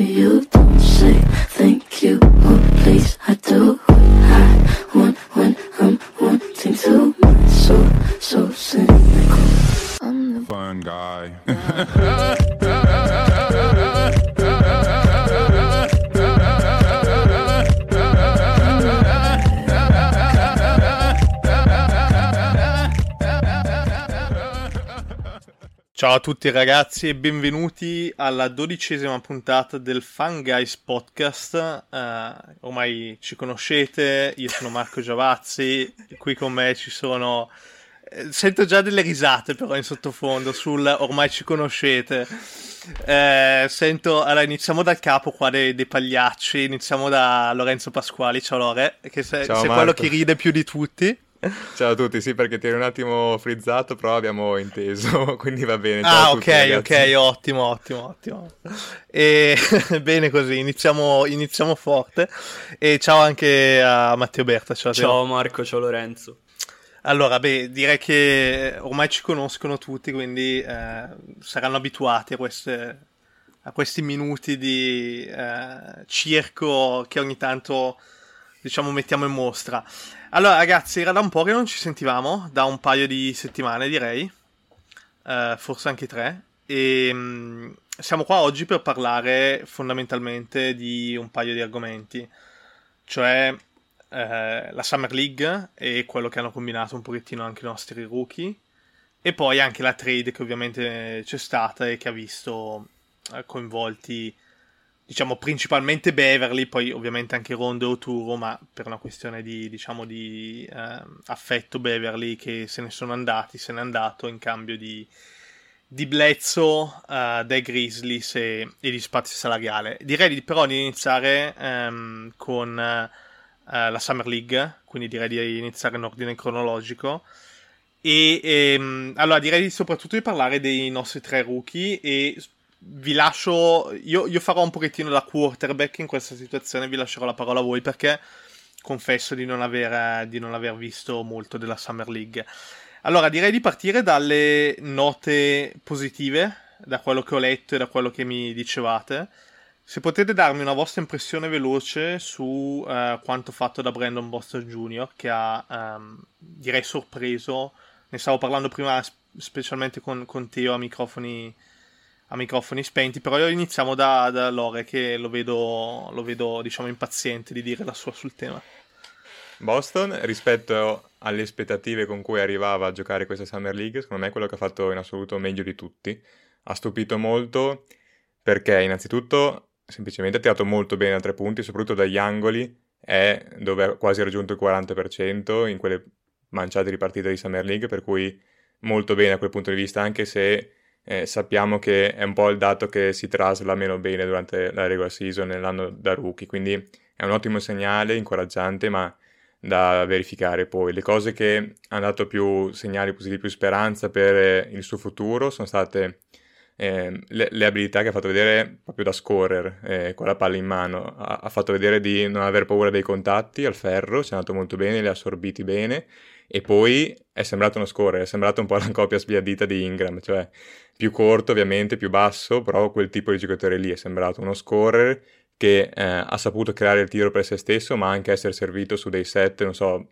for you. Ciao a tutti ragazzi e benvenuti alla dodicesima puntata del Fun Guys Podcast. Uh, ormai ci conoscete, io sono Marco Giavazzi, qui con me ci sono... eh, Sento già delle risate però in sottofondo sul ormai ci conoscete. Eh, sento, allora iniziamo dal capo qua dei, dei pagliacci, iniziamo da Lorenzo Pasquali, ciao Lore, che sei, Ciao, sei quello che ride più di tutti. Ciao a tutti, sì, perché ti eri un attimo frizzato, però abbiamo inteso, quindi va bene. Ciao Ah, tutti, ok, ragazzi. ok, ottimo, ottimo, ottimo. E bene così, iniziamo, iniziamo forte. E ciao anche a Matteo Berta. Ciao. Ciao Marco, ciao Lorenzo. Allora, beh, direi che ormai ci conoscono tutti, quindi eh, saranno abituati a, queste- a questi minuti di eh, circo che ogni tanto, diciamo, mettiamo in mostra. Allora, ragazzi, era da un po' che non ci sentivamo, da un paio di settimane, direi, Eh, forse anche tre. E mm, siamo qua oggi per parlare fondamentalmente di un paio di argomenti, cioè eh, la Summer League e quello che hanno combinato un pochettino anche i nostri rookie, e poi anche la trade che ovviamente c'è stata e che ha visto eh, coinvolti, diciamo, principalmente Beverly, poi ovviamente anche Rondo e Oturo, ma per una questione di, diciamo, di ehm, affetto Beverly che se ne sono andati, se n'è andato in cambio di, di Bledsoe eh, dai Grizzlies e, e di spazio salariale. Direi di- però di iniziare ehm, con eh, la Summer League, quindi direi di iniziare in ordine cronologico. E ehm, allora direi di- soprattutto di parlare dei nostri tre rookie e vi lascio, io, io farò un pochettino da quarterback in questa situazione, vi lascerò la parola a voi perché confesso di non aver, di non aver visto molto della Summer League. Allora direi di partire dalle note positive, da quello che ho letto e da quello che mi dicevate. Se potete darmi una vostra impressione veloce su eh, quanto fatto da Brandon Boston Jr., che ha, ehm, direi, sorpreso. Ne stavo parlando prima, specialmente con, con Teo a microfoni, a microfoni spenti. Però iniziamo da, da Lore, che lo vedo, lo vedo, diciamo, impaziente di dire la sua sul tema. Boston, rispetto alle aspettative con cui arrivava a giocare questa Summer League, secondo me è quello che ha fatto in assoluto meglio di tutti. Ha stupito molto perché innanzitutto semplicemente ha tirato molto bene a tre punti, soprattutto dagli angoli, è dove ha quasi raggiunto il 40% in quelle manciate di partite di Summer League, per cui molto bene da quel punto di vista, anche se eh, sappiamo che è un po' il dato che si trasla meno bene durante la regular season nell'anno da rookie, quindi è un ottimo segnale, incoraggiante, ma da verificare poi. Le cose che hanno dato più segnali positivi, più speranza per eh, il suo futuro sono state eh, le, le abilità che ha fatto vedere proprio da scorer eh, con la palla in mano. Ha, ha fatto vedere di non aver paura dei contatti al ferro, ci è andato molto bene, li ha assorbiti bene e poi è sembrato uno scorer, è sembrato un po' la coppia sbiadita di Ingram, cioè più corto ovviamente, più basso, però quel tipo di giocatore lì è sembrato uno scorer che eh, ha saputo creare il tiro per se stesso, ma anche essere servito su dei set, non so,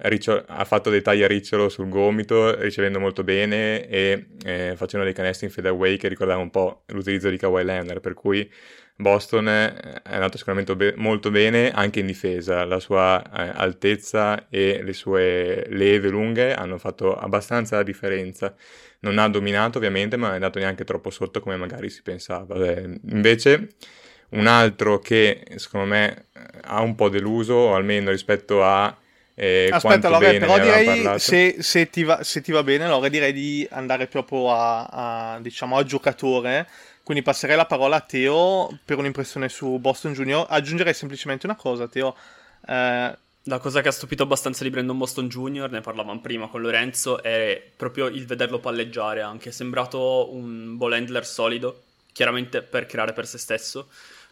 Riccio- ha fatto dei tagli a ricciolo sul gomito, ricevendo molto bene e eh, facendo dei canestri in fadeaway che ricordava un po' l'utilizzo di Kawhi Leonard, per cui Boston è andato sicuramente be- molto bene anche in difesa, la sua eh, altezza e le sue leve lunghe hanno fatto abbastanza la differenza. Non ha dominato ovviamente, ma non è andato neanche troppo sotto come magari si pensava. Eh, invece un altro che secondo me ha un po' deluso, o almeno rispetto a eh, Aspetta, Lore, però direi se, se ti va, se ti va bene, Lore, direi di andare proprio a, a, diciamo, al giocatore. Quindi passerei la parola a Teo per un'impressione su Boston Junior. Aggiungerei semplicemente una cosa, Teo. Eh, La cosa che ha stupito abbastanza di Brandon Boston Jr., ne parlavamo prima con Lorenzo, è proprio il vederlo palleggiare anche. Sembrato un ball handler solido, chiaramente per creare per se stesso,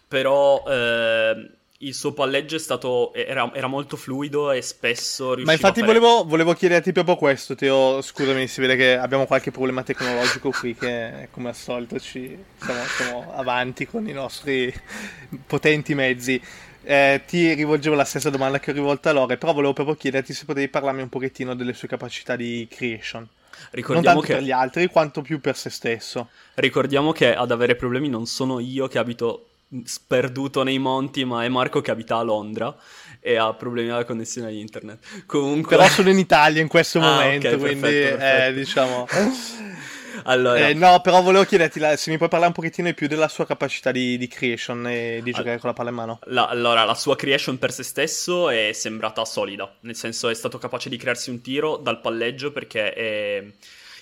però eh, il suo palleggio è stato, era, era molto fluido e spesso riusciva Ma infatti fare... volevo, volevo chiederti proprio questo, Teo, scusami, si vede che abbiamo qualche problema tecnologico qui che come al solito ci siamo, siamo avanti con i nostri potenti mezzi. Eh, ti rivolgevo la stessa domanda che ho rivolto a Lore, però volevo proprio chiederti se potevi parlarmi un pochettino delle sue capacità di creation. Ricordiamo non tanto che... per gli altri quanto più per se stesso. Ricordiamo che ad avere problemi non sono io che abito sperduto nei monti, ma è Marco che abita a Londra e ha problemi alla connessione di internet. Comunque... Però sono in Italia in questo Ah, momento, ok, quindi perfetto, perfetto. eh, diciamo... Allora, Eh, no, però volevo chiederti se mi puoi parlare un pochettino di più della sua capacità di, di creation e di giocare con la palla in mano. la, allora, la sua creation per se stesso è sembrata solida, nel senso è stato capace di crearsi un tiro dal palleggio perché è-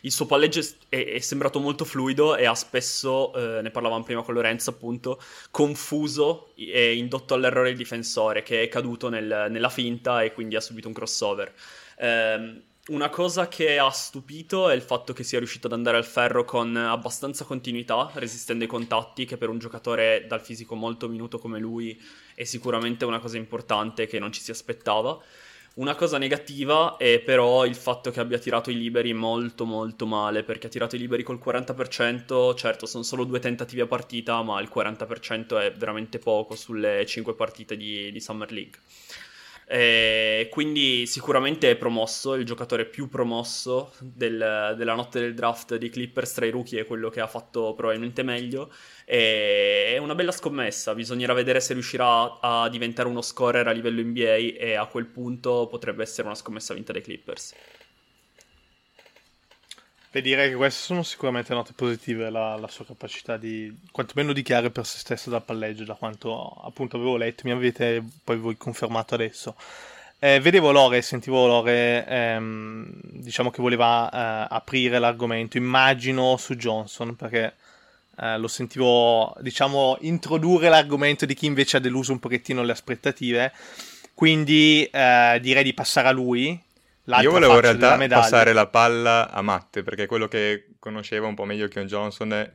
il suo palleggio è, è- sembrato molto fluido e ha spesso, eh, ne parlavamo prima con Lorenzo appunto, confuso e indotto all'errore il difensore che è caduto nel- nella finta e quindi ha subito un crossover. Ehm, una cosa che ha stupito è il fatto che sia riuscito ad andare al ferro con abbastanza continuità, resistendo ai contatti, che per un giocatore dal fisico molto minuto come lui è sicuramente una cosa importante che non ci si aspettava. Una cosa negativa è però il fatto che abbia tirato i liberi molto molto male, perché ha tirato i liberi col 40%, certo sono solo due tentativi a partita, ma il 40% è veramente poco sulle 5 partite di, di Summer League. E quindi sicuramente è promosso, il giocatore più promosso del- della notte del draft di Clippers tra i rookie è quello che ha fatto probabilmente meglio. E è una bella scommessa, bisognerà vedere se riuscirà a diventare uno scorer a livello NBA e a quel punto potrebbe essere una scommessa vinta dai Clippers. Beh, direi che queste sono sicuramente note positive, la, la sua capacità di, quantomeno di chiare per se stesso dal palleggio, da quanto appunto avevo letto, mi avete poi voi confermato adesso. Eh, vedevo Lore, sentivo Lore, ehm, diciamo che voleva eh, aprire l'argomento, immagino su Johnson, perché eh, lo sentivo, diciamo, introdurre l'argomento di chi invece ha deluso un pochettino le aspettative, quindi eh, direi di passare a lui. L'altra Io volevo in realtà passare la palla a Matte, perché è quello che conosceva un po' meglio Keon Johnson è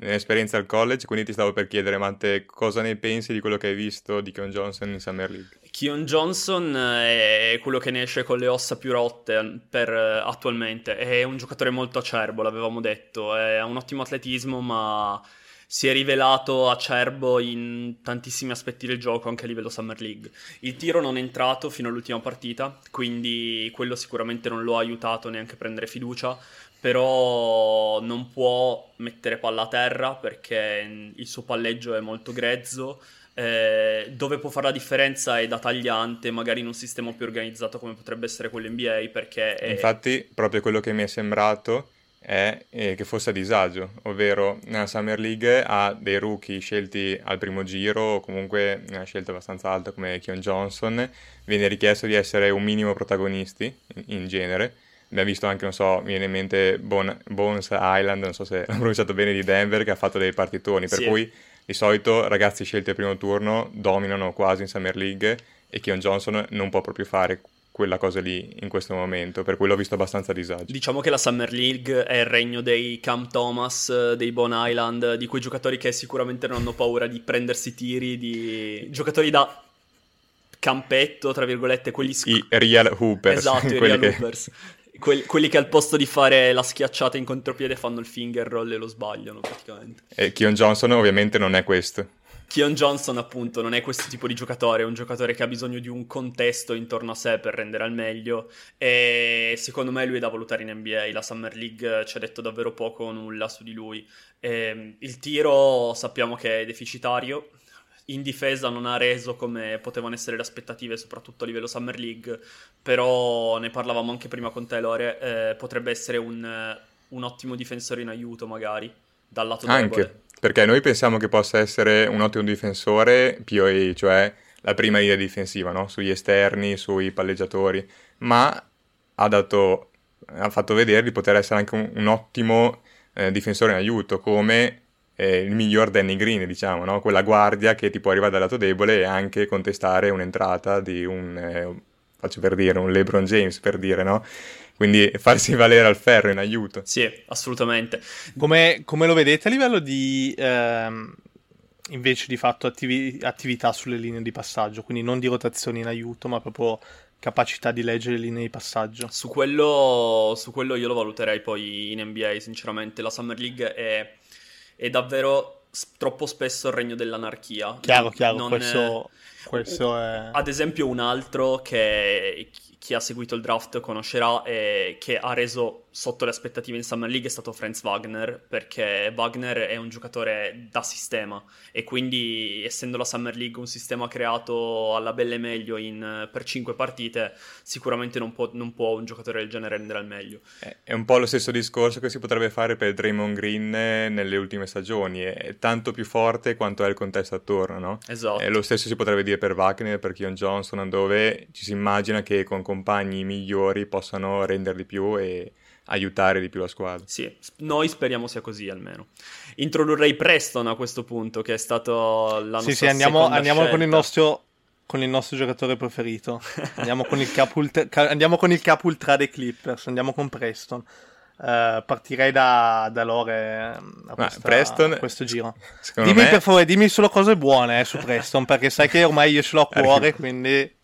nell'esperienza al college, quindi ti stavo per chiedere, Matte, cosa ne pensi di quello che hai visto di Keon Johnson in Summer League? Keon Johnson è quello che ne esce con le ossa più rotte per, eh, attualmente. È un giocatore molto acerbo, l'avevamo detto. Ha un ottimo atletismo, ma si è rivelato acerbo in tantissimi aspetti del gioco, anche a livello Summer League. Il tiro non è entrato fino all'ultima partita, quindi quello sicuramente non lo ha aiutato neanche a prendere fiducia. Però non può mettere palla a terra perché il suo palleggio è molto grezzo. Eh, dove può fare la differenza è da tagliante, magari in un sistema più organizzato come potrebbe essere quello NBA, perché è... Infatti, proprio quello che mi è sembrato è eh, che fosse a disagio, ovvero nella Summer League ha dei rookie scelti al primo giro, o comunque una scelta abbastanza alta come Keon Johnson, viene richiesto di essere un minimo protagonisti in, in genere. Abbiamo visto anche, non so, mi viene in mente bon- Bones Island, non so se l'ho pronunciato bene, di Denver, che ha fatto dei partitoni, per Sì. cui di solito ragazzi scelti al primo turno dominano quasi in Summer League e Keon Johnson non può proprio fare quella cosa lì in questo momento, per cui l'ho visto abbastanza a disagio. Diciamo che la Summer League è il regno dei Cam Thomas, dei Bon Island, di quei giocatori che sicuramente non hanno paura di prendersi tiri, di giocatori da campetto, tra virgolette, quelli sc- I real hoopers, Esatto, i real che- hoopers. Quelli, quelli che al posto di fare la schiacciata in contropiede fanno il finger roll e lo sbagliano praticamente. E Keon Johnson ovviamente non è questo. Keon Johnson, appunto, non è questo tipo di giocatore, è un giocatore che ha bisogno di un contesto intorno a sé per rendere al meglio. E secondo me lui è da valutare in NBA. La Summer League ci ha detto davvero poco o nulla su di lui. E il tiro sappiamo che è deficitario. In difesa non ha reso come potevano essere le aspettative, soprattutto a livello Summer League. Però ne parlavamo anche prima con te, Lore. eh, potrebbe essere un, un ottimo difensore in aiuto, magari, dal lato debole. Perché noi pensiamo che possa essere un ottimo difensore POA, cioè la prima linea difensiva, no? Sugli esterni, sui palleggiatori, ma ha dato, ha fatto vedere di poter essere anche un, un ottimo eh, difensore in aiuto, come eh, il miglior Danny Green, diciamo, no? Quella guardia che ti può arrivare dal lato debole e anche contestare un'entrata di un, eh, faccio per dire, un LeBron James, per dire, no? Quindi farsi valere al ferro in aiuto. Sì, assolutamente. Come, come lo vedete a livello di, ehm, invece di fatto attivi- attività sulle linee di passaggio, quindi non di rotazioni in aiuto, ma proprio capacità di leggere le linee di passaggio. Su quello, su quello io lo valuterei poi in NBA, sinceramente. La Summer League è, è davvero s- troppo spesso il regno dell'anarchia. Chiaro, chiaro, Non- questo, questo è... Ad esempio, un altro che chi- ha seguito il draft conoscerà e che ha reso sotto le aspettative in Summer League è stato Franz Wagner, perché Wagner è un giocatore da sistema e quindi, essendo la Summer League un sistema creato alla belle meglio in- per 5 partite, sicuramente non può, non può un giocatore del genere rendere al meglio. È- È un po' lo stesso discorso che si potrebbe fare per Draymond Green eh, nelle ultime stagioni, è tanto più forte quanto è il contesto attorno, no? Esatto. E lo stesso si potrebbe dire per Wagner, per Keon Johnson, dove ci si immagina che con compagni migliori possano rendere di più e aiutare di più la squadra. Sì, noi speriamo sia così almeno. Introdurrei Preston a questo punto, che è stato la nostra Sì, sì, andiamo, andiamo con, il nostro, con il nostro giocatore preferito. Andiamo con il capo ultra, andiamo con il capo ultra dei Clippers, andiamo con Preston. Eh, partirei da, da Lore a, questa- Preston- a questo giro. Dimmi me... per favore, dimmi solo cose buone eh, su Preston, perché sai che ormai io ce l'ho a cuore, quindi...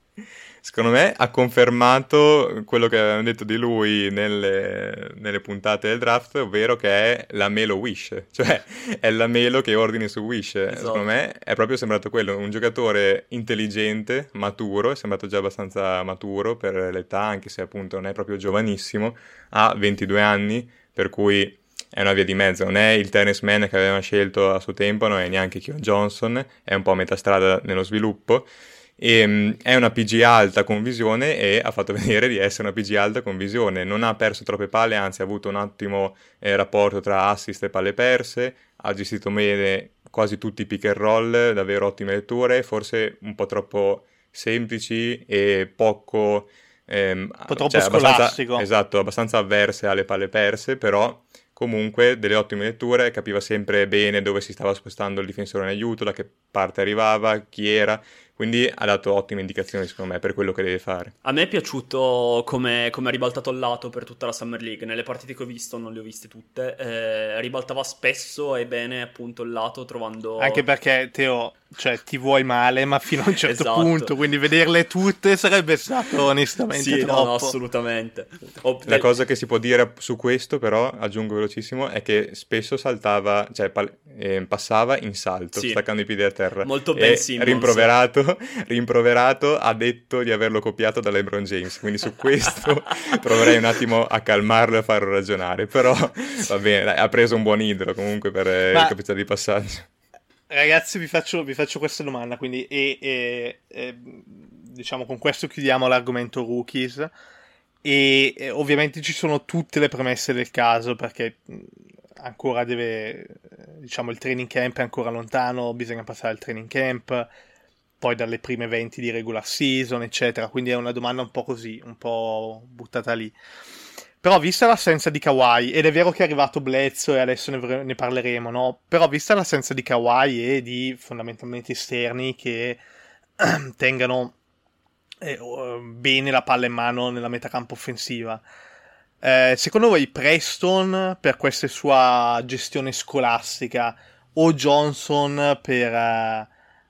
Secondo me ha confermato quello che avevamo detto di lui nelle, nelle puntate del draft, ovvero che è la Melo Wish, cioè è la Melo che ordini su Wish. Esatto. Secondo me è proprio sembrato quello, un giocatore intelligente, maturo, è sembrato già abbastanza maturo per l'età, anche se appunto non è proprio giovanissimo, ha 22 anni, per cui è una via di mezzo, non è il tennis man che avevamo scelto a suo tempo, non è neanche Keon Johnson, è un po' a metà strada nello sviluppo. E, mm, è una PG alta con visione e ha fatto vedere di essere una PG alta con visione. Non ha perso troppe palle, anzi ha avuto un ottimo eh, rapporto tra assist e palle perse. Ha gestito bene quasi tutti i pick and roll, davvero ottime letture, forse un po' troppo semplici e poco... ehm, Un po' troppo cioè, abbastanza- scolastico. esatto, abbastanza avverse alle palle perse, però comunque delle ottime letture, capiva sempre bene dove si stava spostando il difensore in aiuto, da che parte arrivava, chi era, quindi ha dato ottime indicazioni secondo me per quello che deve fare. A me è piaciuto come, come ha ribaltato il lato per tutta la Summer League. Nelle partite che ho visto, non le ho viste tutte, eh, ribaltava spesso e bene appunto il lato trovando... Anche perché, Teo, cioè, ti vuoi male, ma fino a un certo Esatto. punto, quindi vederle tutte sarebbe stato onestamente Sì, no, troppo. no, assolutamente. Ho- La cosa che si può dire su questo però, aggiungo velocissimo, è che spesso saltava, cioè pal- eh, passava in salto, Sì. staccando i piedi a terra. Molto E Ben Simmons. rimproverato, rimproverato, ha detto di averlo copiato da LeBron James, quindi su questo proverei un attimo a calmarlo e a farlo ragionare, però va bene, dai, ha preso un buon idolo comunque per eh, Ma- il capacità di passaggio. Ragazzi, vi faccio, vi faccio questa domanda, quindi, e, e- e, diciamo con questo chiudiamo l'argomento rookies. E, e ovviamente ci sono tutte le premesse del caso perché ancora deve, diciamo, il training camp è ancora lontano, bisogna passare al training camp, poi dalle prime 20 di regular season, eccetera. Quindi è una domanda un po' così, un po' buttata lì. Però vista l'assenza di Kawhi, ed è vero che è arrivato Bledsoe e adesso ne, ne parleremo, no? Però vista l'assenza di Kawhi e di fondamentalmente esterni che tengano eh, bene la palla in mano nella metacampo offensiva, eh, secondo voi Preston per questa sua gestione scolastica o Johnson per... eh,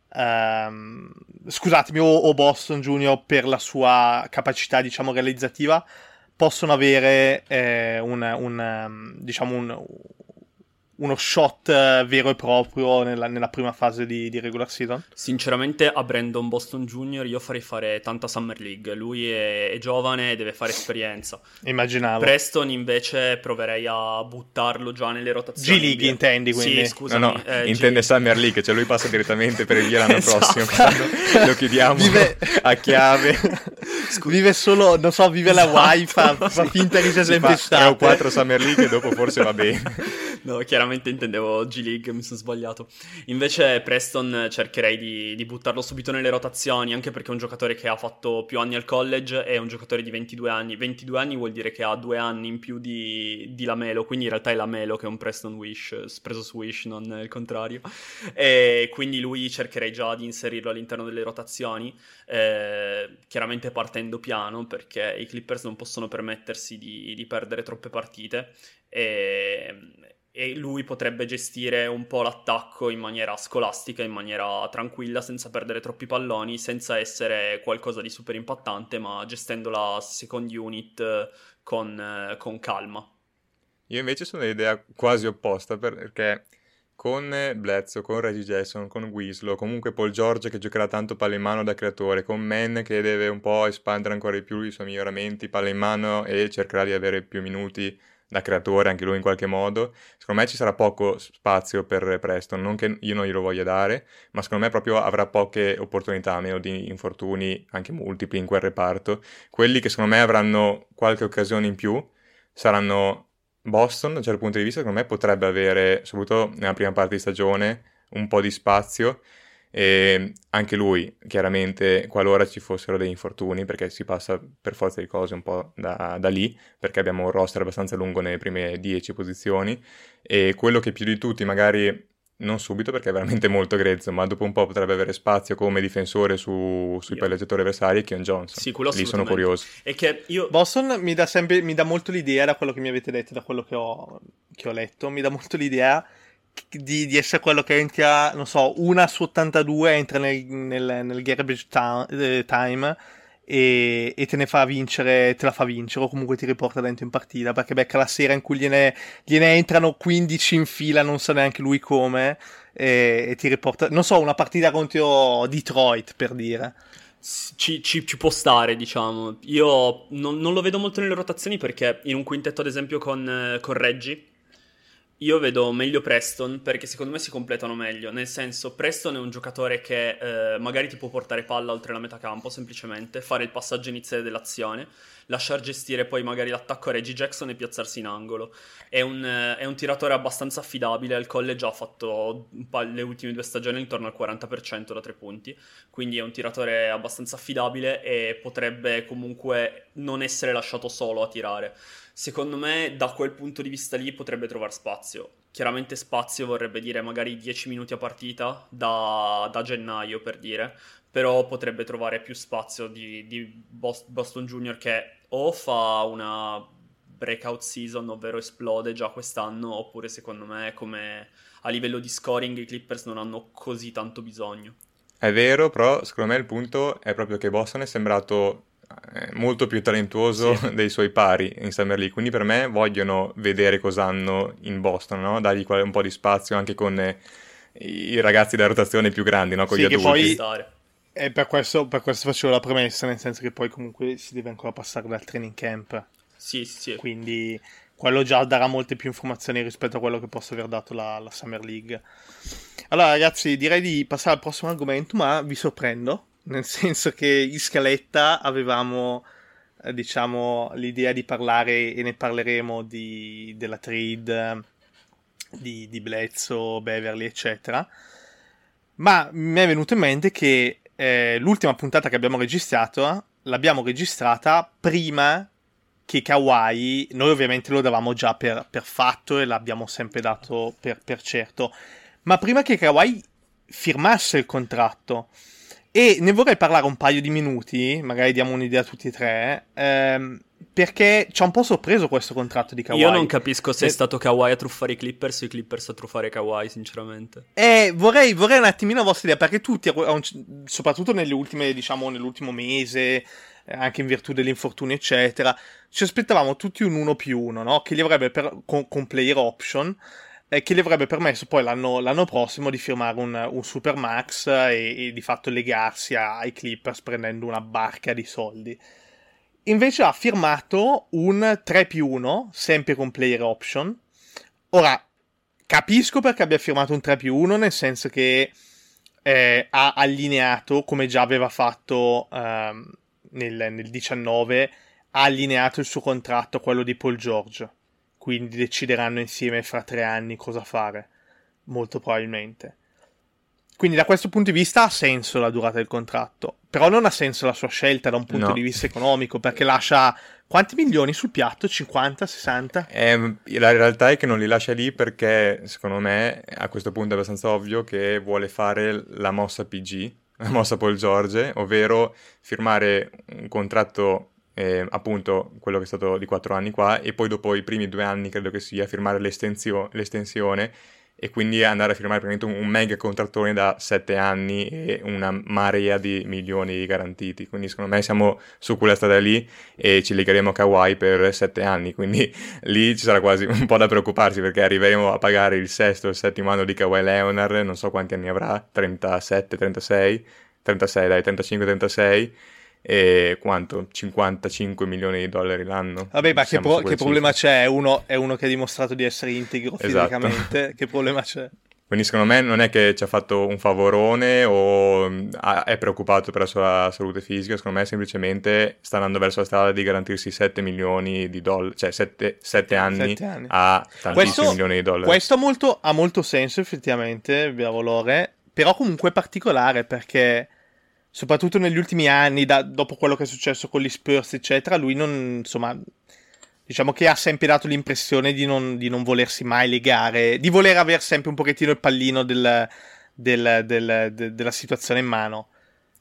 ehm, scusatemi, o, o Boston Junior per la sua capacità, diciamo, realizzativa, possono avere eh, un, un, diciamo un, uno shot eh, vero e proprio nella, nella prima fase di, di regular season? Sinceramente a Brandon Boston Jr. io farei fare tanta Summer League. Lui è, è giovane e deve fare esperienza. Immaginavo. Preston invece proverei a buttarlo già nelle rotazioni. G-League intendi, quindi? Sì, scusami. no, no, eh, intende G- Summer League, cioè lui passa direttamente per il via l'anno Esatto. prossimo, quando lo chiudiamo Vive- a chiave. Vive solo, non so, vive la Esatto. Wi, fa, fa Sì. finta che sia Si sempre fa tre o estate. quattro Summer League e dopo forse va bene. No, chiaramente intendevo G-League, mi sono sbagliato. Invece Preston cercherei di, di buttarlo subito nelle rotazioni, anche perché è un giocatore che ha fatto più anni al college, è un giocatore di 22 anni. 22 anni vuol dire che ha due anni in più di, di Lamelo, quindi in realtà è Lamelo che è un Preston Wish, preso su Wish, non il contrario. E quindi lui cercherei già di inserirlo all'interno delle rotazioni, eh, chiaramente partendo piano, perché i Clippers non possono permettersi di, di perdere troppe partite. E, e lui potrebbe gestire un po' l'attacco in maniera scolastica, in maniera tranquilla, senza perdere troppi palloni, senza essere qualcosa di super impattante, ma gestendo la second unit con, con calma. Io invece sono dell'idea quasi opposta perché con Bledsoe, con Reggie Jackson, con Winslow, comunque Paul George che giocherà tanto palla in mano da creatore, con Mann che deve un po' espandere ancora di più i suoi miglioramenti, palla in mano e cercherà di avere più minuti da creatore anche lui in qualche modo. Secondo me ci sarà poco spazio per Preston, non che io non glielo voglia dare, ma secondo me proprio avrà poche opportunità, meno di infortuni anche multipli in quel reparto. Quelli che secondo me avranno qualche occasione in più saranno Boston, da un certo punto di vista, secondo me potrebbe avere, soprattutto nella prima parte di stagione, un po' di spazio e anche lui, chiaramente, qualora ci fossero dei infortuni, perché si passa per forza di cose un po' da, da, lì, perché abbiamo un roster abbastanza lungo nelle prime 10 posizioni, e quello che più di tutti, magari non subito perché è veramente molto grezzo, ma dopo un po' potrebbe avere spazio come difensore su, sui palleggiatori avversari, Kion Johnson. Sì, quello Lì sono curioso. E che io... Boston mi dà, sempre, mi dà molto l'idea, da quello che mi avete detto, da quello che ho, che ho letto, mi dà molto l'idea di, di, essere quello che entra, non so, una su 82 entra nel, nel, nel garbage ta- eh, time e, e, te ne fa vincere, te la fa vincere o comunque ti riporta dentro in partita perché becca la sera in cui gliene, gliene entrano 15 in fila, non sa neanche lui come e, e, ti riporta, non so, una partita contro Detroit per dire. Ci, ci, ci può stare, diciamo. Io non, non, lo vedo molto nelle rotazioni perché in un quintetto, ad esempio, con, con Reggie io vedo meglio Preston perché secondo me si completano meglio. Nel senso, Preston è un giocatore che eh, magari ti può portare palla oltre la metà campo semplicemente, fare il passaggio iniziale dell'azione, lasciar gestire poi magari l'attacco a Reggie Jackson e piazzarsi in angolo. È un, eh, è un tiratore abbastanza affidabile. Al college ha fatto le ultime due stagioni intorno al 40% da tre punti. Quindi è un tiratore abbastanza affidabile e potrebbe comunque non essere lasciato solo a tirare secondo me da quel punto di vista lì potrebbe trovare spazio. Chiaramente spazio vorrebbe dire magari 10 minuti a partita da, da gennaio per dire, però potrebbe trovare più spazio di, di Boston Junior che o fa una breakout season, ovvero esplode già quest'anno, oppure secondo me come a livello di scoring i Clippers non hanno così tanto bisogno. È vero, però secondo me il punto è proprio che Boston è sembrato molto più talentuoso sì. dei suoi pari in Summer League, quindi per me vogliono vedere cosa hanno in Boston, no? dargli un po' di spazio anche con eh, i ragazzi della rotazione più grandi, no? con sì, gli adulti. Poi... E per questo, per questo facevo la premessa, nel senso che poi comunque si deve ancora passare dal training camp. Sì, sì, sì. Quindi quello già darà molte più informazioni rispetto a quello che possa aver dato la, la Summer League. Allora ragazzi, direi di passare al prossimo argomento, ma vi sorprendo nel senso che in scaletta avevamo eh, diciamo l'idea di parlare e ne parleremo di, della trade di, di Blezzo, Beverly eccetera. Ma mi è venuto in mente che eh, l'ultima puntata che abbiamo registrato l'abbiamo registrata prima che Kawhi, noi ovviamente lo davamo già per, per fatto e l'abbiamo sempre dato per, per certo, ma prima che Kawhi firmasse il contratto. E ne vorrei parlare un paio di minuti, magari diamo un'idea a tutti e tre, ehm, perché ci ha un po' sorpreso questo contratto di Kawhi. Io non capisco se è stato Kawhi a truffare i Clippers o i Clippers a truffare Kawhi, sinceramente. Eh, vorrei, vorrei un attimino la vostra idea, perché tutti, soprattutto nelle ultime, diciamo, nell'ultimo mese, eh, anche in virtù degli infortuni, eccetera, ci aspettavamo tutti un 1 più 1, no? Che li avrebbe per, con, con player option eh, che gli avrebbe permesso poi l'anno, l'anno prossimo di firmare un, un Supermax e, e, di fatto legarsi ai Clippers prendendo una barca di soldi. Invece ha firmato un 3 più 1, sempre con player option. Ora, capisco perché abbia firmato un 3 più 1, nel senso che eh, ha allineato, come già aveva fatto eh, nel, nel 19, ha allineato il suo contratto a quello di Paul George quindi decideranno insieme fra tre anni cosa fare, molto probabilmente. Quindi da questo punto di vista ha senso la durata del contratto, però non ha senso la sua scelta da un punto no. di vista economico, perché lascia quanti milioni sul piatto? 50, 60? Eh, la realtà è che non li lascia lì perché secondo me a questo punto è abbastanza ovvio che vuole fare la mossa PG, la mossa Paul George, ovvero firmare un contratto eh, appunto quello che è stato di quattro anni qua, e poi dopo i primi due anni credo che sia firmare l'estensio- l'estensione e quindi andare a firmare praticamente un mega contrattore da sette anni e una marea di milioni garantiti. Quindi secondo me siamo su quella strada lì e ci legheremo a Kawhi per sette anni, quindi lì ci sarà quasi un po' da preoccuparsi perché arriveremo a pagare il sesto o il settimo anno di Kawhi Leonard, non so quanti anni avrà, 37, 36, 36 dai, 35, 36 e quanto? 55 milioni di dollari l'anno. Vabbè, ma che, pro- che problema c'è? È uno, è uno, che ha dimostrato di essere integro esatto. fisicamente. che problema c'è? Quindi secondo me non è che ci ha fatto un favorone o è preoccupato per la sua salute fisica, secondo me semplicemente sta andando verso la strada di garantirsi 7 milioni di dollari, cioè 7, 7 anni, anni, a tantissimi questo, milioni di dollari. Questo ha molto, ha molto senso effettivamente, via valore, però comunque particolare perché soprattutto negli ultimi anni, da, dopo quello che è successo con gli Spurs, eccetera, lui non, insomma, diciamo che ha sempre dato l'impressione di non, di non volersi mai legare, di voler avere sempre un pochettino il pallino del, del, del, de, della situazione in mano.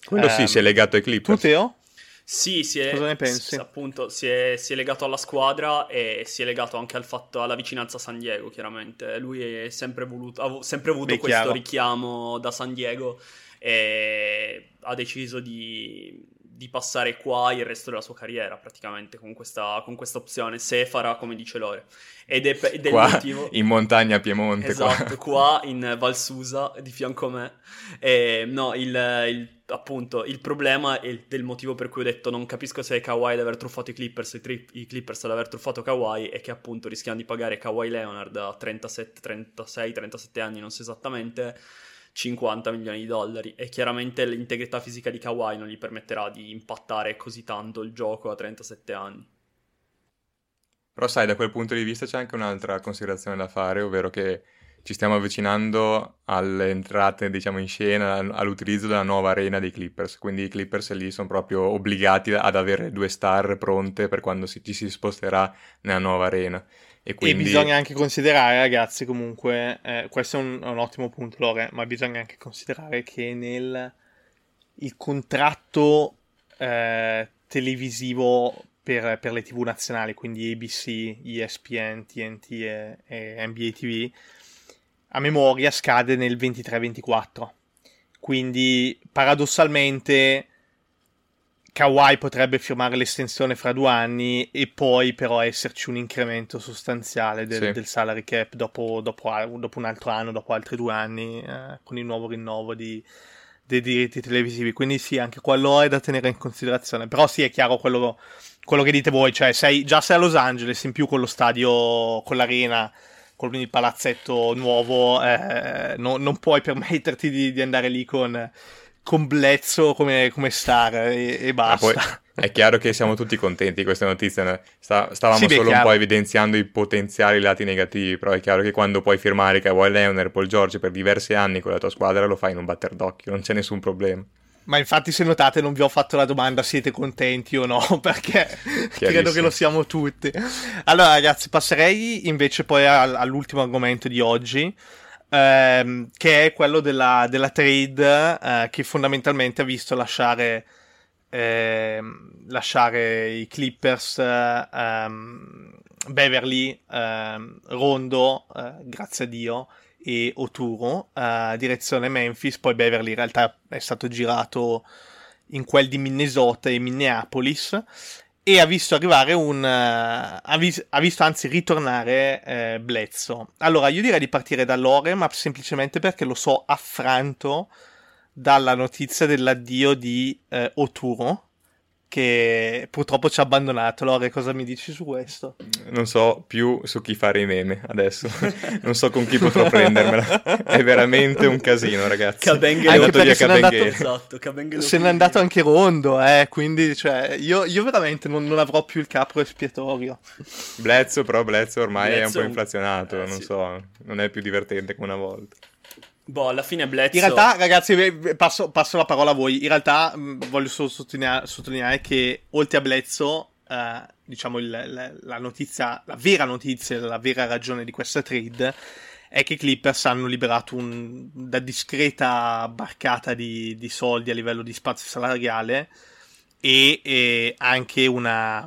Quello um, sì, si è ehm, legato ai Clippers. Tu, Teo? Sì, si è, Cosa ne pensi? appunto, si è, si è, legato alla squadra e si è legato anche al fatto, alla vicinanza a San Diego, chiaramente. Lui è sempre voluto, ha sempre avuto Beh, questo chiaro. richiamo da San Diego e ha deciso di, di, passare qua il resto della sua carriera praticamente con questa, con questa opzione, se farà come dice Lore. Ed è, ed è qua, il motivo... in montagna Piemonte. Esatto, qua, qua in Val Susa, di fianco a me. E, no, il, il, appunto, il problema è del motivo per cui ho detto non capisco se è Kawhi ad aver truffato i Clippers, i, i Clippers ad aver truffato Kawhi, e che appunto rischiano di pagare Kawhi Leonard a 37, 36, 37 anni, non so esattamente 50 milioni di dollari e chiaramente l'integrità fisica di Kawhi non gli permetterà di impattare così tanto il gioco a 37 anni. Però sai, da quel punto di vista c'è anche un'altra considerazione da fare, ovvero che ci stiamo avvicinando alle entrate, diciamo, in scena, all'utilizzo della nuova arena dei Clippers. Quindi i Clippers lì sono proprio obbligati ad avere due star pronte per quando si, ci si sposterà nella nuova arena. E, quindi... e bisogna anche considerare, ragazzi, comunque, eh, questo è un, un, ottimo punto, Lore, ma bisogna anche considerare che nel il contratto eh, televisivo per, per, le TV nazionali, quindi ABC, ESPN, TNT e, e NBA TV, a memoria scade nel 23-24. Quindi paradossalmente Kawhi potrebbe firmare l'estensione fra due anni e poi però esserci un incremento sostanziale del, sì. del salary cap dopo, dopo, dopo, un altro anno, dopo altri due anni, eh, con il nuovo rinnovo di, dei diritti televisivi. Quindi sì, anche quello è da tenere in considerazione. Però sì, è chiaro quello, quello che dite voi, cioè sei, già sei a Los Angeles, in più con lo stadio, con l'arena, con il palazzetto nuovo, eh, no, non puoi permetterti di, di andare lì con complezzo come, come star e, e basta. Poi, è chiaro che siamo tutti contenti di queste notizie. Sta, stavamo sì, solo un po' evidenziando i potenziali lati negativi, però è chiaro che quando puoi firmare Kawhi Leonard Paul George per diversi anni con la tua squadra lo fai in un batter d'occhio, non c'è nessun problema. Ma infatti, se notate, non vi ho fatto la domanda siete contenti o no, perché credo che lo siamo tutti. Allora, ragazzi, passerei invece poi all'ultimo argomento di oggi, ehm, che è quello della, della trade eh, che fondamentalmente ha visto lasciare, eh, lasciare i Clippers ehm, Beverly, ehm, Rondo, eh, grazie a Dio, e Oturo, uh, direzione Memphis, poi Beverly in realtà è stato girato in quel di Minnesota e Minneapolis e ha visto arrivare un... Uh, ha, vis- ha, visto anzi ritornare uh, Bledsoe. Allora, io direi di partire da Lore, ma semplicemente perché lo so affranto dalla notizia dell'addio di uh, Oturo, che purtroppo ci ha abbandonato. Lore, cosa mi dici su questo? Non so più su chi fare i meme adesso. non so con chi potrò prendermela. È veramente un casino, ragazzi. Cabenghe se n'è andato, esatto, se n'è andato anche Rondo, eh, quindi cioè, io, io veramente non, non, avrò più il capo espiatorio. Blezzo, però Blezzo ormai Blezzo... è un po' inflazionato, eh, non sì. so, non è più divertente come una volta. Boh, alla fine Bledsoe... In realtà, ragazzi, passo, passo, la parola a voi. In realtà mh, voglio solo sottolineare, sottolineare, che oltre a Bledsoe, eh, diciamo, il, la, la, notizia, la vera notizia, la vera ragione di questa trade è che i Clippers hanno liberato un, una discreta barcata di, di soldi a livello di spazio salariale e, e anche una,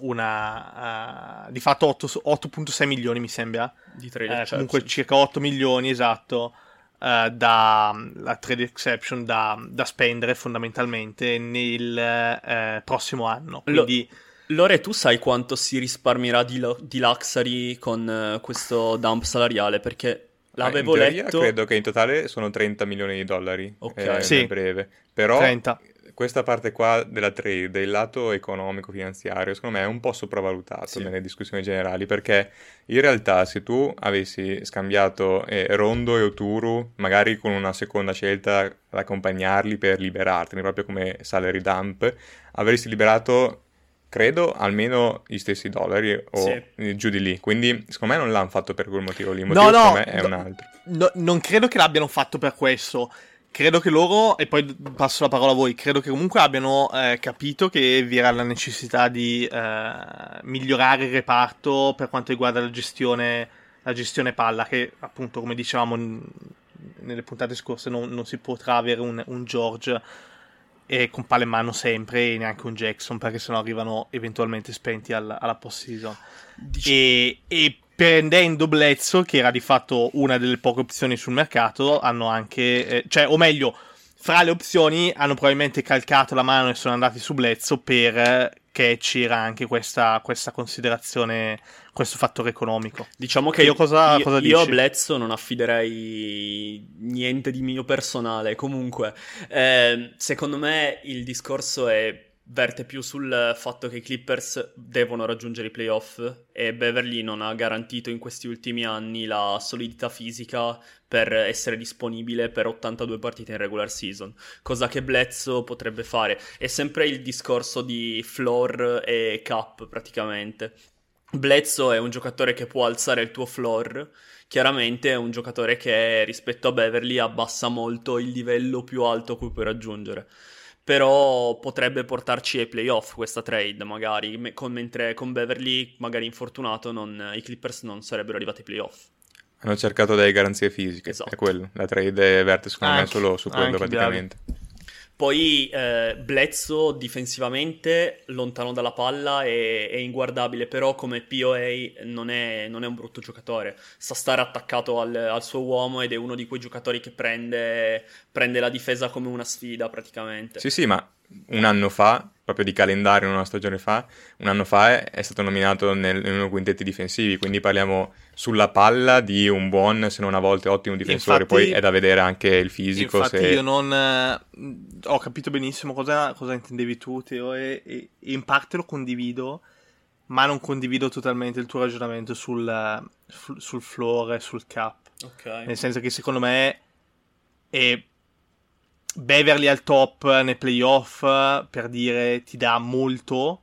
una uh, di fatto 8, 8.6 milioni mi sembra di trade eh, exception. comunque circa 8 milioni esatto uh, da la trade exception da, da spendere fondamentalmente nel uh, prossimo anno quindi Lo... Lore, tu sai quanto si risparmierà di, lo- di Luxury con uh, questo dump salariale? Perché l'avevo in teoria, letto. credo che in totale sono 30 milioni di dollari Ok. eh, Sì. breve. Però 30 questa parte qua della trade, del lato economico-finanziario, secondo me è un po' sopravvalutato Sì. nelle discussioni generali, perché in realtà se tu avessi scambiato eh, Rondo e Oturu, magari con una seconda scelta ad accompagnarli per liberartene, proprio come salary dump, avresti liberato, credo, almeno gli stessi dollari o Sì. giù di lì. Quindi secondo me non l'hanno fatto per quel motivo lì, il No, motivo no, secondo me è no. un altro. No, non credo che l'abbiano fatto per questo. Credo che loro, e poi passo la parola a voi, credo che comunque abbiano eh, capito che vi era la necessità di eh, migliorare il reparto per quanto riguarda la gestione, la gestione palla, che appunto, come dicevamo n- nelle puntate scorse, non, non si potrà avere un, un George e con palla in mano sempre e neanche un Jackson, perché sennò arrivano eventualmente spenti al- alla post-season. Dici- E, e prendendo Bledsoe, che era di fatto una delle poche opzioni sul mercato, hanno anche, eh, cioè, o meglio, fra le opzioni hanno probabilmente calcato la mano e sono andati su Bledsoe perché c'era anche questa, questa considerazione, questo fattore economico. Diciamo che Io cosa- io, cosa io a? Bledsoe non affiderei niente di mio personale. Comunque, eh, secondo me il discorso è verte più sul fatto che i Clippers devono raggiungere i playoff e Beverly non ha garantito in questi ultimi anni la solidità fisica per essere disponibile per 82 partite in regular season, cosa che Bledsoe potrebbe fare. È sempre il discorso di floor e cap praticamente. Bledsoe è un giocatore che può alzare il tuo floor, chiaramente è un giocatore che rispetto a Beverly abbassa molto il livello più alto cui puoi raggiungere. Però potrebbe portarci ai playoff questa trade, magari, me- con- mentre con Beverly, magari infortunato, non- i Clippers non sarebbero arrivati ai playoff. Hanno cercato delle garanzie fisiche, Esatto. è quello. La trade verte secondo me Anche- solo su quello praticamente. Poi eh, Bledsoe difensivamente, lontano dalla palla, è, è inguardabile, però come POA non è, non è un brutto giocatore. Sa stare attaccato al, al suo uomo ed è uno di quei giocatori che prende, prende la difesa come una sfida praticamente. Sì, sì, ma un anno fa, proprio di calendario, una stagione fa, un anno fa è, è stato nominato nel, in uno quintetti difensivi, quindi parliamo sulla palla di un buon, se non a volte ottimo difensore, Infatti- poi è da vedere anche il fisico. Infatti se... io non... eh, ho capito benissimo cosa, cosa intendevi tu, Teo, e, e- in parte lo condivido, ma non condivido totalmente il tuo ragionamento sul, sul, sul floor e sul cap. Ok. Nel senso che secondo me è Beverly al top nei playoff per dire ti dà molto,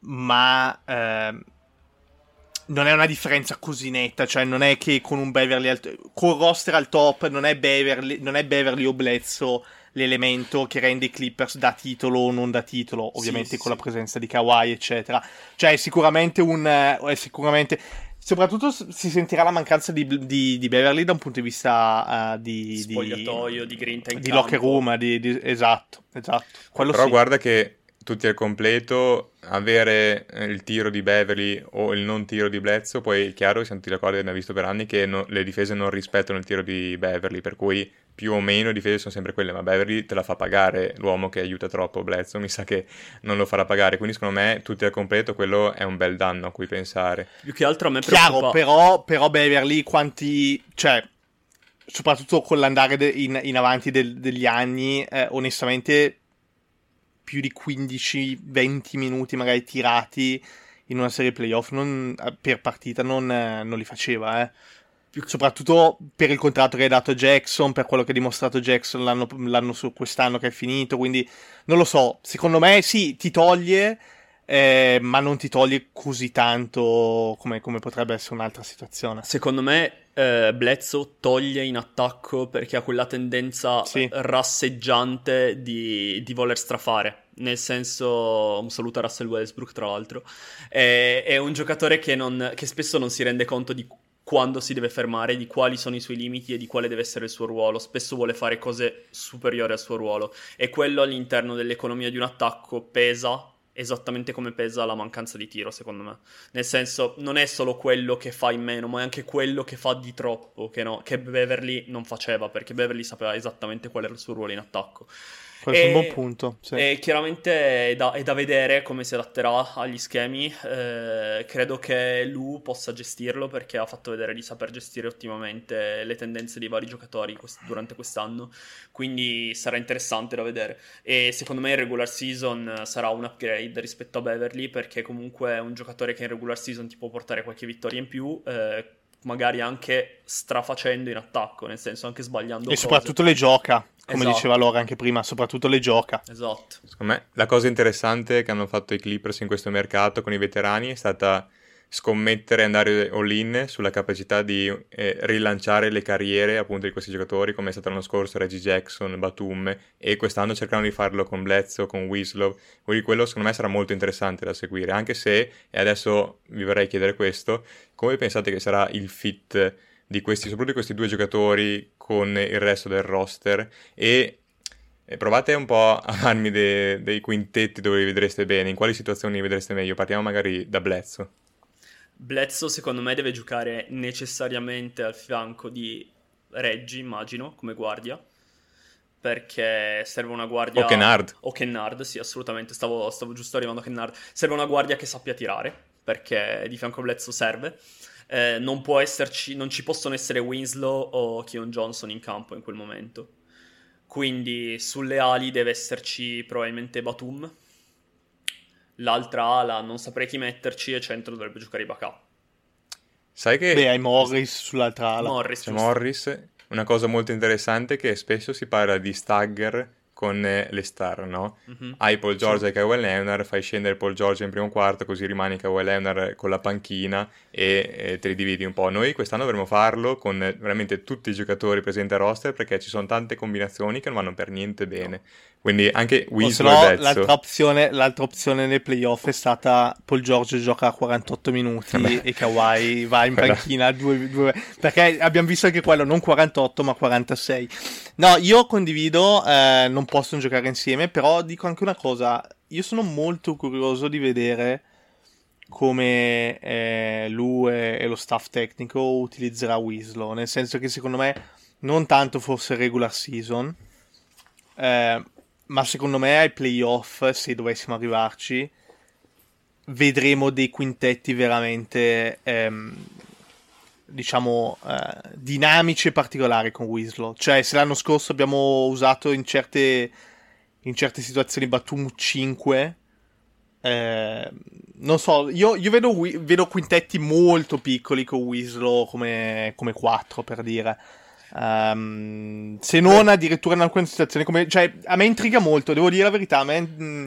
ma ehm, non è una differenza così netta. Cioè, non è che con un Beverly al con roster al top non è Beverly, non è Beverly o Bledsoe l'elemento che rende i Clippers da titolo o non da titolo, ovviamente Sì, con sì. la presenza di Kawhi, eccetera. Cioè, è sicuramente un. eh, È sicuramente. Soprattutto si sentirà la mancanza di, di- di Beverly da un punto di vista eh, di, di- Spogliatoio, di grinta in di campo. locker room, di- di- esatto, esatto. Quello Però sì. guarda che tutti al completo, avere eh, il tiro di Beverly o il non tiro di Bledsoe, poi è chiaro, siamo tutti d'accordo, abbiamo visto per anni che no- le difese non rispettano il tiro di Beverly, per cui più o meno le difese sono sempre quelle, ma Beverly te la fa pagare l'uomo che aiuta troppo Bledsoe, mi sa che non lo farà pagare, quindi secondo me tutti al completo quello è un bel danno a cui pensare. Più che altro a me Chiaro, preoccupa... però, però Beverly quanti... Cioè, soprattutto con l'andare de- in, in avanti del- degli anni, eh, onestamente più di 15-20 minuti magari tirati in una serie playoff non- per partita non, non li faceva, eh. Soprattutto per il contratto che hai dato Jackson, per quello che ha dimostrato Jackson l'anno, l'anno su quest'anno che è finito. Quindi non lo so. Secondo me sì, ti toglie, eh, ma non ti toglie così tanto come, come potrebbe essere un'altra situazione. Secondo me eh, Bledsoe toglie in attacco perché ha quella tendenza Sì. rasseggiante di, di voler strafare. Nel senso, un saluto a Russell Westbrook, tra l'altro. È, è un giocatore che, non- che spesso non si rende conto di quando si deve fermare, di quali sono i suoi limiti e di quale deve essere il suo ruolo. Spesso vuole fare cose superiori al suo ruolo e quello all'interno dell'economia di un attacco pesa esattamente come pesa la mancanza di tiro, secondo me. Nel senso, non è solo quello che fa in meno, ma è anche quello che fa di troppo, che, no, che Beverly non faceva, perché Beverly sapeva esattamente qual era il suo ruolo in attacco. Questo è un buon punto. Sì. E chiaramente è da, è da, vedere come si adatterà agli schemi. Eh, credo che Lu possa gestirlo perché ha fatto vedere di saper gestire ottimamente le tendenze dei vari giocatori quest- durante quest'anno. Quindi sarà interessante da vedere. E secondo me in regular season sarà un upgrade rispetto a Beverly perché comunque è un giocatore che in regular season ti può portare qualche vittoria in più. Eh, magari anche strafacendo in attacco, nel senso anche sbagliando. E cose. soprattutto le gioca come esatto. diceva Laura anche prima, soprattutto le gioca. Esatto. Secondo me la cosa interessante che hanno fatto i Clippers in questo mercato con i veterani è stata scommettere e andare all-in sulla capacità di eh, rilanciare le carriere appunto di questi giocatori come è stato l'anno scorso Reggie Jackson, Batum e quest'anno cercano di farlo con Bledsoe, con Winslow quindi quello secondo me sarà molto interessante da seguire anche se, e adesso vi vorrei chiedere questo come pensate che sarà il fit di questi, soprattutto di questi due giocatori con il resto del roster e provate un po' a farmi de- dei quintetti dove vi vedreste bene, in quali situazioni vi vedreste meglio. Partiamo magari da Blezzo. Blezzo secondo me deve giocare necessariamente al fianco di Reggi, immagino, come guardia. Perché serve una guardia... O Kennard. O Kennard, sì, assolutamente. Stavo, stavo giusto arrivando a Kennard. Serve una guardia che sappia tirare, perché di fianco a Blezzo serve eh, non, può esserci, non ci possono essere Winslow o Keon Johnson in campo in quel momento. Quindi sulle ali deve esserci probabilmente Batum. L'altra ala non saprei chi metterci e centro dovrebbe giocare Ibaka. Sai che... Beh, hai Morris sull'altra ala. Morris, C'è Morris. Una cosa molto interessante è che spesso si parla di stagger con le star, no? Mm-hmm. Hai Paul George sì. e Kawhi Leonard, fai scendere Paul George in primo quarto, così rimani Kawhi Leonard con la panchina e, e, te li dividi un po'. Noi quest'anno dovremmo farlo con veramente tutti i giocatori presenti a roster perché ci sono tante combinazioni che non vanno per niente bene. Quindi anche Winslow no, Bezzo. L'altra opzione, l'altra opzione nei playoff è stata Paul George gioca a 48 minuti Beh. e Kawhi va in panchina due, due, perché abbiamo visto anche quello, non 48 ma 46. No, io condivido, eh, non possono giocare insieme, però dico anche una cosa, io sono molto curioso di vedere come eh, lui e lo staff tecnico utilizzerà Winslow, nel senso che secondo me non tanto forse regular season, eh, ma secondo me ai playoff, se dovessimo arrivarci, vedremo dei quintetti veramente, ehm, diciamo, eh, dinamici e particolari con Winslow. Cioè, se l'anno scorso abbiamo usato in certe, in certe situazioni Batum 5, eh, non so, io, io vedo, vedo, quintetti molto piccoli con Winslow come, come 4, per dire. Um, se non addirittura in alcune situazioni come... Cioè, a me intriga molto, devo dire la verità. A me mh,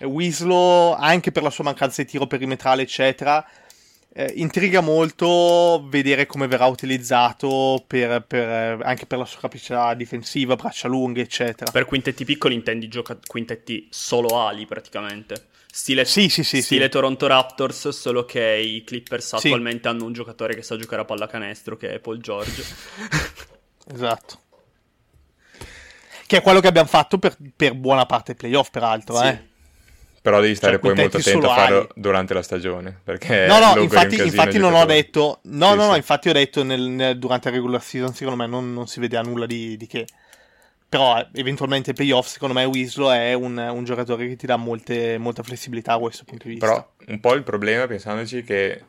Winslow, anche per la sua mancanza di tiro perimetrale, eccetera, eh, intriga molto vedere come verrà utilizzato per, per, anche per la sua capacità difensiva, braccia lunghe, eccetera. Per quintetti piccoli intendi gioca- quintetti solo ali, praticamente. Stile, sì, sì, sì, stile Toronto Raptors, solo che i Clippers attualmente hanno un giocatore che sa giocare a pallacanestro, che è Paul George. Esatto. Che è quello che abbiamo fatto per, per buona parte dei playoff, peraltro. Sì. Eh. Però devi stare cioè, poi molto attento a farlo ali. durante la stagione. Perché no, no, infatti, infatti non ho detto. No, sì, no, sì. no, infatti ho detto nel, nel, durante la regular season, secondo me non, non si vedeva nulla di, di, che. Però eventualmente playoff, secondo me Winslow è un, un giocatore che ti dà molte, molta flessibilità a questo punto di vista. Però un po' il problema, pensandoci, che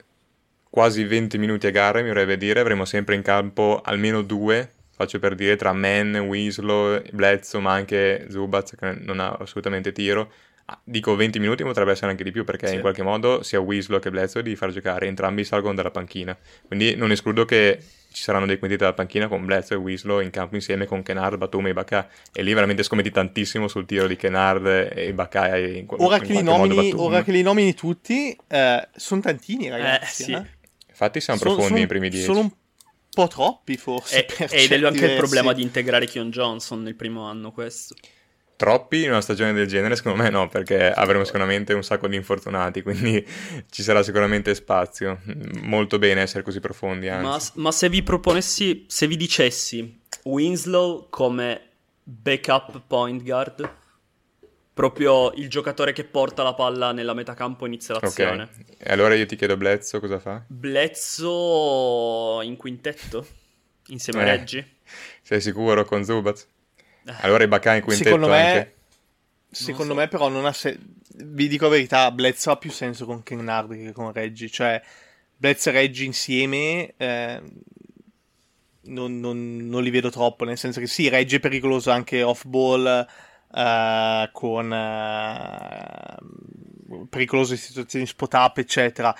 quasi 20 minuti a gara, mi vorrebbe dire, avremo sempre in campo almeno due faccio per dire, tra Man, Winslow, Bledsoe, ma anche Zubac, che non ha assolutamente tiro. Ah, dico 20 minuti, ma potrebbe essere anche di più, perché sì. in qualche modo sia Winslow che Bledsoe di far giocare, entrambi salgono dalla panchina. Quindi non escludo che ci saranno dei quintetti dalla panchina con Bledsoe e Winslow in campo insieme con Kennard, Batum e Ibaka. E lì veramente scommetti tantissimo sul tiro di Kennard e Ibaka. E in, ora, in che li nomini, ora che li nomini tutti, eh, sono tantini ragazzi. Eh, sì. eh? Infatti siamo sono, profondi sono, i primi dieci. Sono un po' troppi forse. E, ed è anche il problema di integrare Kion Johnson nel primo anno questo. troppi in una stagione del genere? Secondo me no, perché avremo sicuramente un sacco di infortunati, quindi ci sarà sicuramente spazio. Molto bene essere così profondi, Ma, ma se vi proponessi, se vi dicessi Winslow come backup point guard, proprio il giocatore che porta la palla nella metacampo inizia l'azione. Ok, e allora io ti chiedo Blezzo cosa fa? Bledsoe in quintetto insieme a Eh. Reggie. Sei sicuro con Zubat? Eh. Allora Ibaka in quintetto Secondo me, anche? secondo so. me però non ha se- vi dico la verità, Bledsoe ha più senso con Kennard che con Reggie, cioè Bledsoe e Reggie insieme eh, non, non- non li vedo troppo, nel senso che sì, Reggie è pericoloso anche off ball eh, con eh, pericoloso in situazioni spot up eccetera.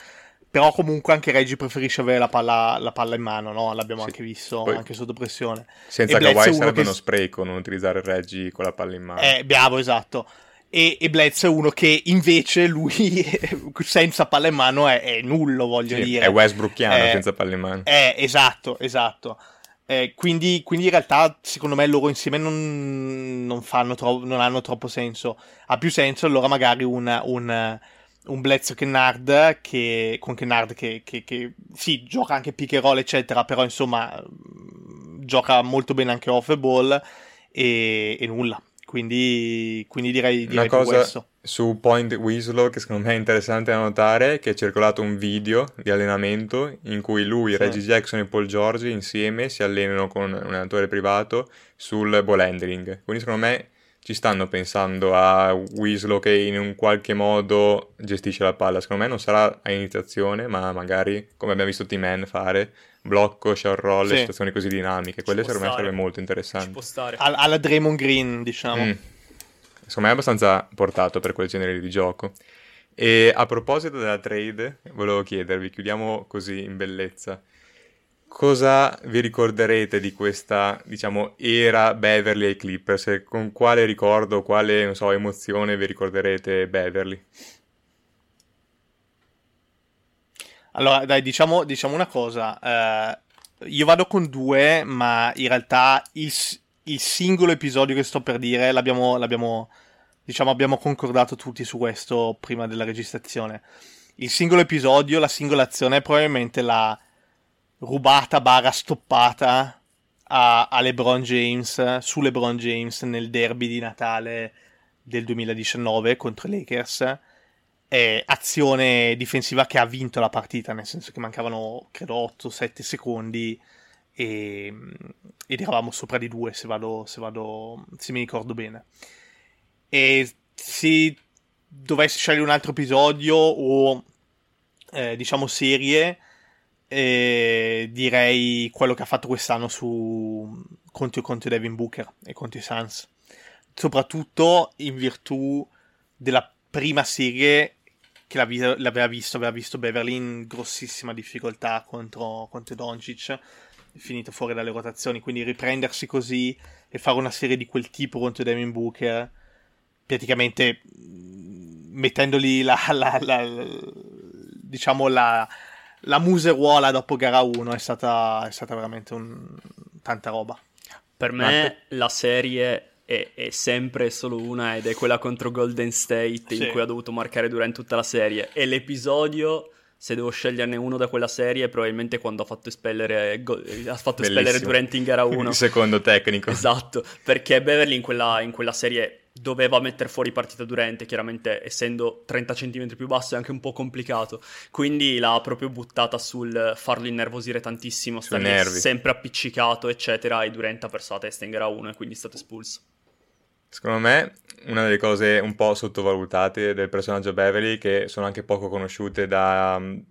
Però comunque anche Reggie preferisce avere la palla, la palla in mano, no? L'abbiamo Sì. anche visto, Poi- anche sotto pressione. Senza è Kawhi sarebbe che uno spreco non utilizzare Reggie con la palla in mano. Eh, bravo, esatto. E, e Bledsoe è uno che invece lui senza palla in mano è, è nullo, voglio Sì, dire. è Westbrookiano Eh, senza palla in mano. Eh, esatto, esatto. Eh, quindi, quindi in realtà, secondo me, loro insieme non, non fanno tro- non hanno troppo senso. Ha più senso allora magari un, un, un Bledsoe Kennard che, con Kennard che, che, che sì, gioca anche pick and roll, eccetera, però insomma mh, gioca molto bene anche off the ball e, e nulla. Quindi, quindi direi, direi Una cosa questo. Su Point Winslow che secondo me è interessante da notare che è circolato un video di allenamento in cui lui, Sì. Reggie Jackson e Paul George insieme si allenano con un allenatore privato sul ball handling. Quindi secondo me ci stanno pensando a Winslow che in un qualche modo gestisce la palla. Secondo me non sarà a iniziazione, ma magari come abbiamo visto T-Man fare, blocco, short roll, Sì. situazioni così dinamiche. Quelle secondo me sarebbe molto interessanti. alla Draymond Green, diciamo. Mm. Secondo me è abbastanza portato per quel genere di gioco. E a proposito della trade, volevo chiedervi, chiudiamo così in bellezza, cosa vi ricorderete di questa, diciamo, era Beverly ai Clippers? Con quale ricordo, quale, so, emozione vi ricorderete Beverly? Allora, dai, diciamo, diciamo una cosa. eh, io vado con due, ma in realtà il, il singolo episodio che sto per dire l'abbiamo, l'abbiamo, diciamo, abbiamo concordato tutti su questo prima della registrazione. Il singolo episodio, la singola azione è probabilmente la rubata barra stoppata a, a LeBron James, su LeBron James nel derby di Natale del 2019 contro i Lakers eh, azione difensiva che ha vinto la partita, nel senso che mancavano credo 8-7 secondi e, ed eravamo sopra di due se vado, se vado, se mi ricordo bene. E se dovessi scegliere un altro episodio o eh, diciamo serie, eh, direi quello che ha fatto quest'anno su contro, contro Devin Booker e contro i Suns. Soprattutto in virtù della prima serie che l'aveva visto, aveva visto Beverly in grossissima difficoltà contro, contro Doncic, finito fuori dalle rotazioni, quindi riprendersi così e fare una serie di quel tipo contro Devin Booker, praticamente mh, mettendoli la, la- la- la- diciamo la, la museruola dopo gara 1 è stata, è stata veramente un, tanta roba. Per me la serie è, è sempre solo una ed è quella contro Golden State Sì. in cui ha dovuto marcare durante tutta la serie. E l'episodio, se devo sceglierne uno da quella serie, probabilmente quando ha fatto espellere, go- ha fatto espellere. Durant in gara 1. Il secondo tecnico. Esatto, perché Beverly in quella, in quella serie doveva mettere fuori partita Durante, chiaramente essendo 30 cm più basso è anche un po' complicato, quindi l'ha proprio buttata sul farlo innervosire tantissimo, nervi. sempre appiccicato, eccetera, e Durant ha perso la testa in gara 1 e quindi è stato espulso. Secondo me, una delle cose un po' sottovalutate del personaggio Beverly, che sono anche poco conosciute dai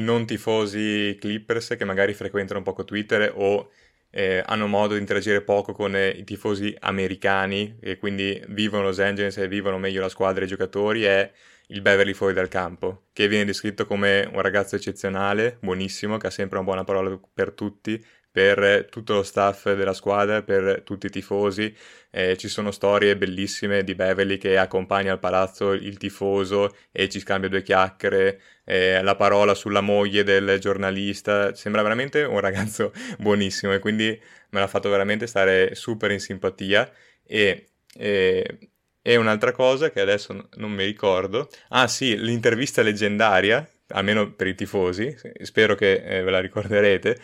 non tifosi Clippers che magari frequentano poco Twitter o eh, hanno modo di interagire poco con eh, i tifosi americani e quindi vivono Los Angeles e vivono meglio la squadra e i giocatori, è il Beverly fuori dal campo, che viene descritto come un ragazzo eccezionale, buonissimo, che ha sempre una buona parola per tutti, per tutto lo staff della squadra, per tutti i tifosi. Eh, ci sono storie bellissime di Beverly che accompagna al palazzo il tifoso e ci scambia due chiacchiere, eh, la parola sulla moglie del giornalista. Sembra veramente un ragazzo buonissimo e quindi me l'ha fatto veramente stare super in simpatia. E E, e un'altra cosa che adesso non mi ricordo, ah sì, l'intervista leggendaria, almeno per i tifosi, spero che eh, ve la ricorderete,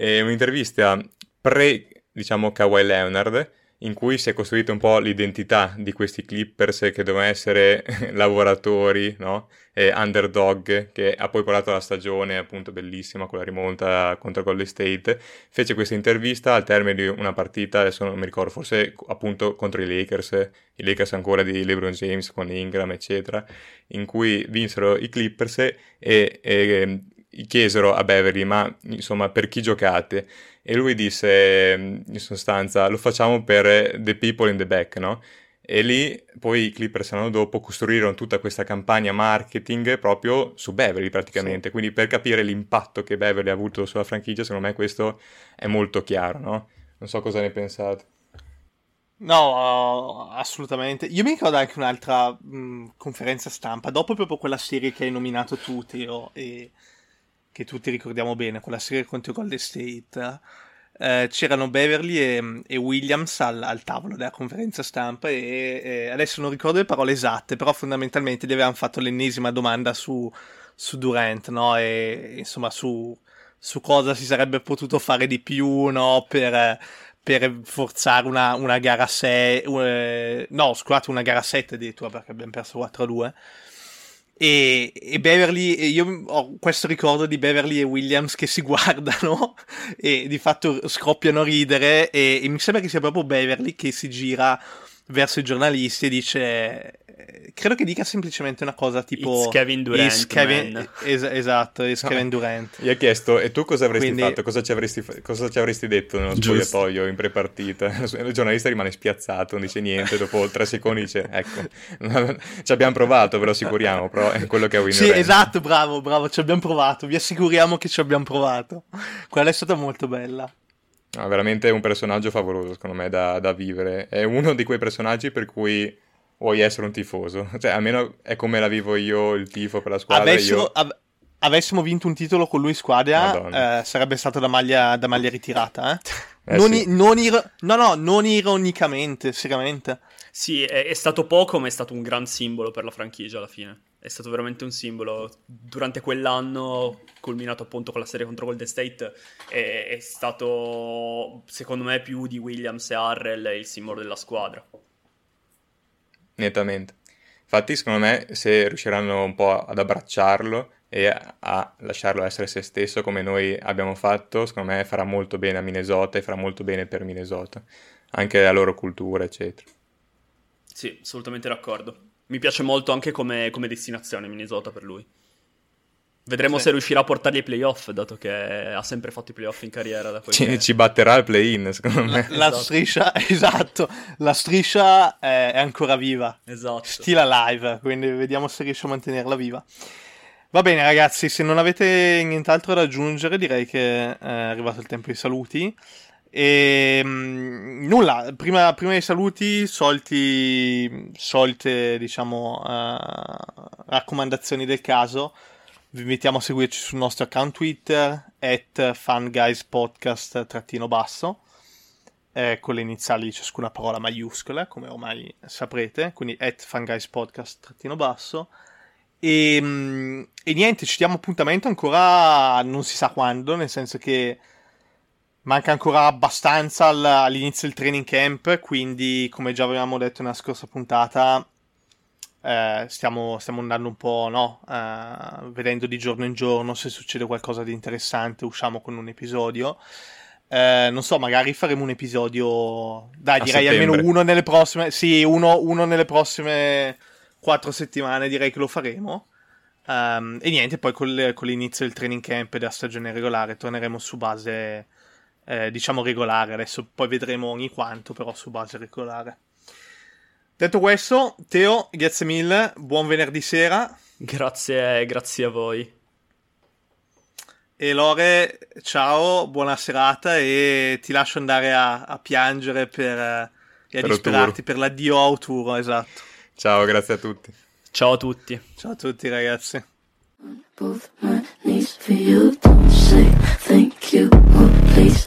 è un'intervista pre, diciamo, Kawhi Leonard, in cui si è costruita un po' l'identità di questi Clippers che dovevano essere lavoratori, no? E underdog, che ha poi portato la stagione appunto bellissima con la rimonta contro Golden State. Fece questa intervista al termine di una partita, adesso non mi ricordo, forse appunto contro i Lakers, i Lakers ancora di LeBron James con Ingram, eccetera, in cui vinsero i Clippers e, e chiesero a Beverly, ma insomma per chi giocate? E lui disse in sostanza lo facciamo per the people in the back, no? E lì poi i Clippers l'anno dopo costruirono tutta questa campagna marketing proprio su Beverly praticamente, sì. quindi per capire l'impatto che Beverly ha avuto sulla franchigia, secondo me questo è molto chiaro, no? Non so cosa ne pensate. No, uh, assolutamente. Io mi ricordo anche un'altra mh, conferenza stampa, dopo proprio quella serie che hai nominato tu, Teo, e che tutti ricordiamo bene, quella serie contro Golden State, eh, c'erano Beverly e, e Williams al, al, tavolo della conferenza stampa e, e, adesso non ricordo le parole esatte, però fondamentalmente gli avevano fatto l'ennesima domanda su, su Durant, no? E insomma su, su, cosa si sarebbe potuto fare di più, no? Per, per forzare una, una gara 6, eh, no, scusate, una gara 7 addirittura perché abbiamo perso 4-2. E, e, Beverly, io ho questo ricordo di Beverly e Williams che si guardano e di fatto scoppiano a ridere e, e mi sembra che sia proprio Beverly che si gira verso i giornalisti e dice credo che dica semplicemente una cosa tipo It's Kevin Durant Kevin, es- esatto it's Kevin Durant. Gli ha chiesto e tu cosa avresti Quindi... fatto? Cosa ci avresti, cosa ci avresti detto nello spogliatoio in prepartita? Il giornalista rimane spiazzato non dice niente dopo tre secondi dice ecco ci abbiamo provato ve lo assicuriamo però è quello che ha Sì esatto bravo bravo ci abbiamo provato vi assicuriamo che ci abbiamo provato. Quella è stata molto bella. No, veramente un personaggio favoloso, secondo me, da, da, vivere. È uno di quei personaggi per cui vuoi essere un tifoso. Cioè, almeno è come la vivo io, il tifo per la squadra. Avessero, io... av- avessimo vinto un titolo con lui squadra, eh, sarebbe stata da maglia, da maglia ritirata. Eh? eh non, sì. i- non ir- no, no, non ironicamente, seriamente. Sì, è, è stato poco, ma è stato un gran simbolo per la franchigia alla fine è stato veramente un simbolo. Durante quell'anno, culminato appunto con la serie contro Golden State, è, è, stato secondo me più di Williams e Harrell il simbolo della squadra. Nettamente. Infatti, secondo me, se riusciranno un po' ad abbracciarlo e a lasciarlo essere se stesso come noi abbiamo fatto, secondo me farà molto bene a Minnesota e farà molto bene per Minnesota, anche la loro cultura, eccetera. Sì, assolutamente d'accordo. Mi piace molto anche come, come destinazione Minnesota per lui. Vedremo sì. se riuscirà a portarli ai playoff, dato che ha sempre fatto i playoff in carriera. Da ci, che... ci batterà il play-in, secondo me. La, la esatto. striscia, esatto, la striscia è, è ancora viva. Esatto. Stila live, quindi vediamo se riesce a mantenerla viva. Va bene ragazzi, se non avete nient'altro da aggiungere direi che è arrivato il tempo dei saluti. E mh, nulla, prima, prima, dei saluti, soliti, solite diciamo uh, raccomandazioni del caso. Vi invitiamo a seguirci sul nostro account Twitter, at funguyspodcast trattino basso, eh, con le iniziali di ciascuna parola maiuscola, come ormai saprete, quindi at funguyspodcast trattino basso. E, mh, e niente, ci diamo appuntamento ancora non si sa quando, nel senso che Manca ancora abbastanza all'inizio del training camp, quindi come già avevamo detto nella scorsa puntata, eh, stiamo, stiamo, andando un po', no? Eh, vedendo di giorno in giorno se succede qualcosa di interessante, usciamo con un episodio. Eh, non so, magari faremo un episodio. Dai, A direi settembre. almeno uno nelle prossime. Sì, uno, uno, nelle prossime quattro settimane, direi che lo faremo. Um, e niente, poi con, con l'inizio del training camp e della stagione regolare torneremo su base eh, diciamo regolare. Adesso poi vedremo ogni quanto, però su base regolare. Detto questo, Teo, grazie mille, buon venerdì sera. Grazie, grazie a voi. E Lore, ciao, buona serata e ti lascio andare a, a piangere per, eh, e a per disperarti per l'addio a Auturo, esatto. Ciao, grazie a tutti. Ciao a tutti. Ciao a tutti ragazzi. Both my knees for you, don't say thank you. please,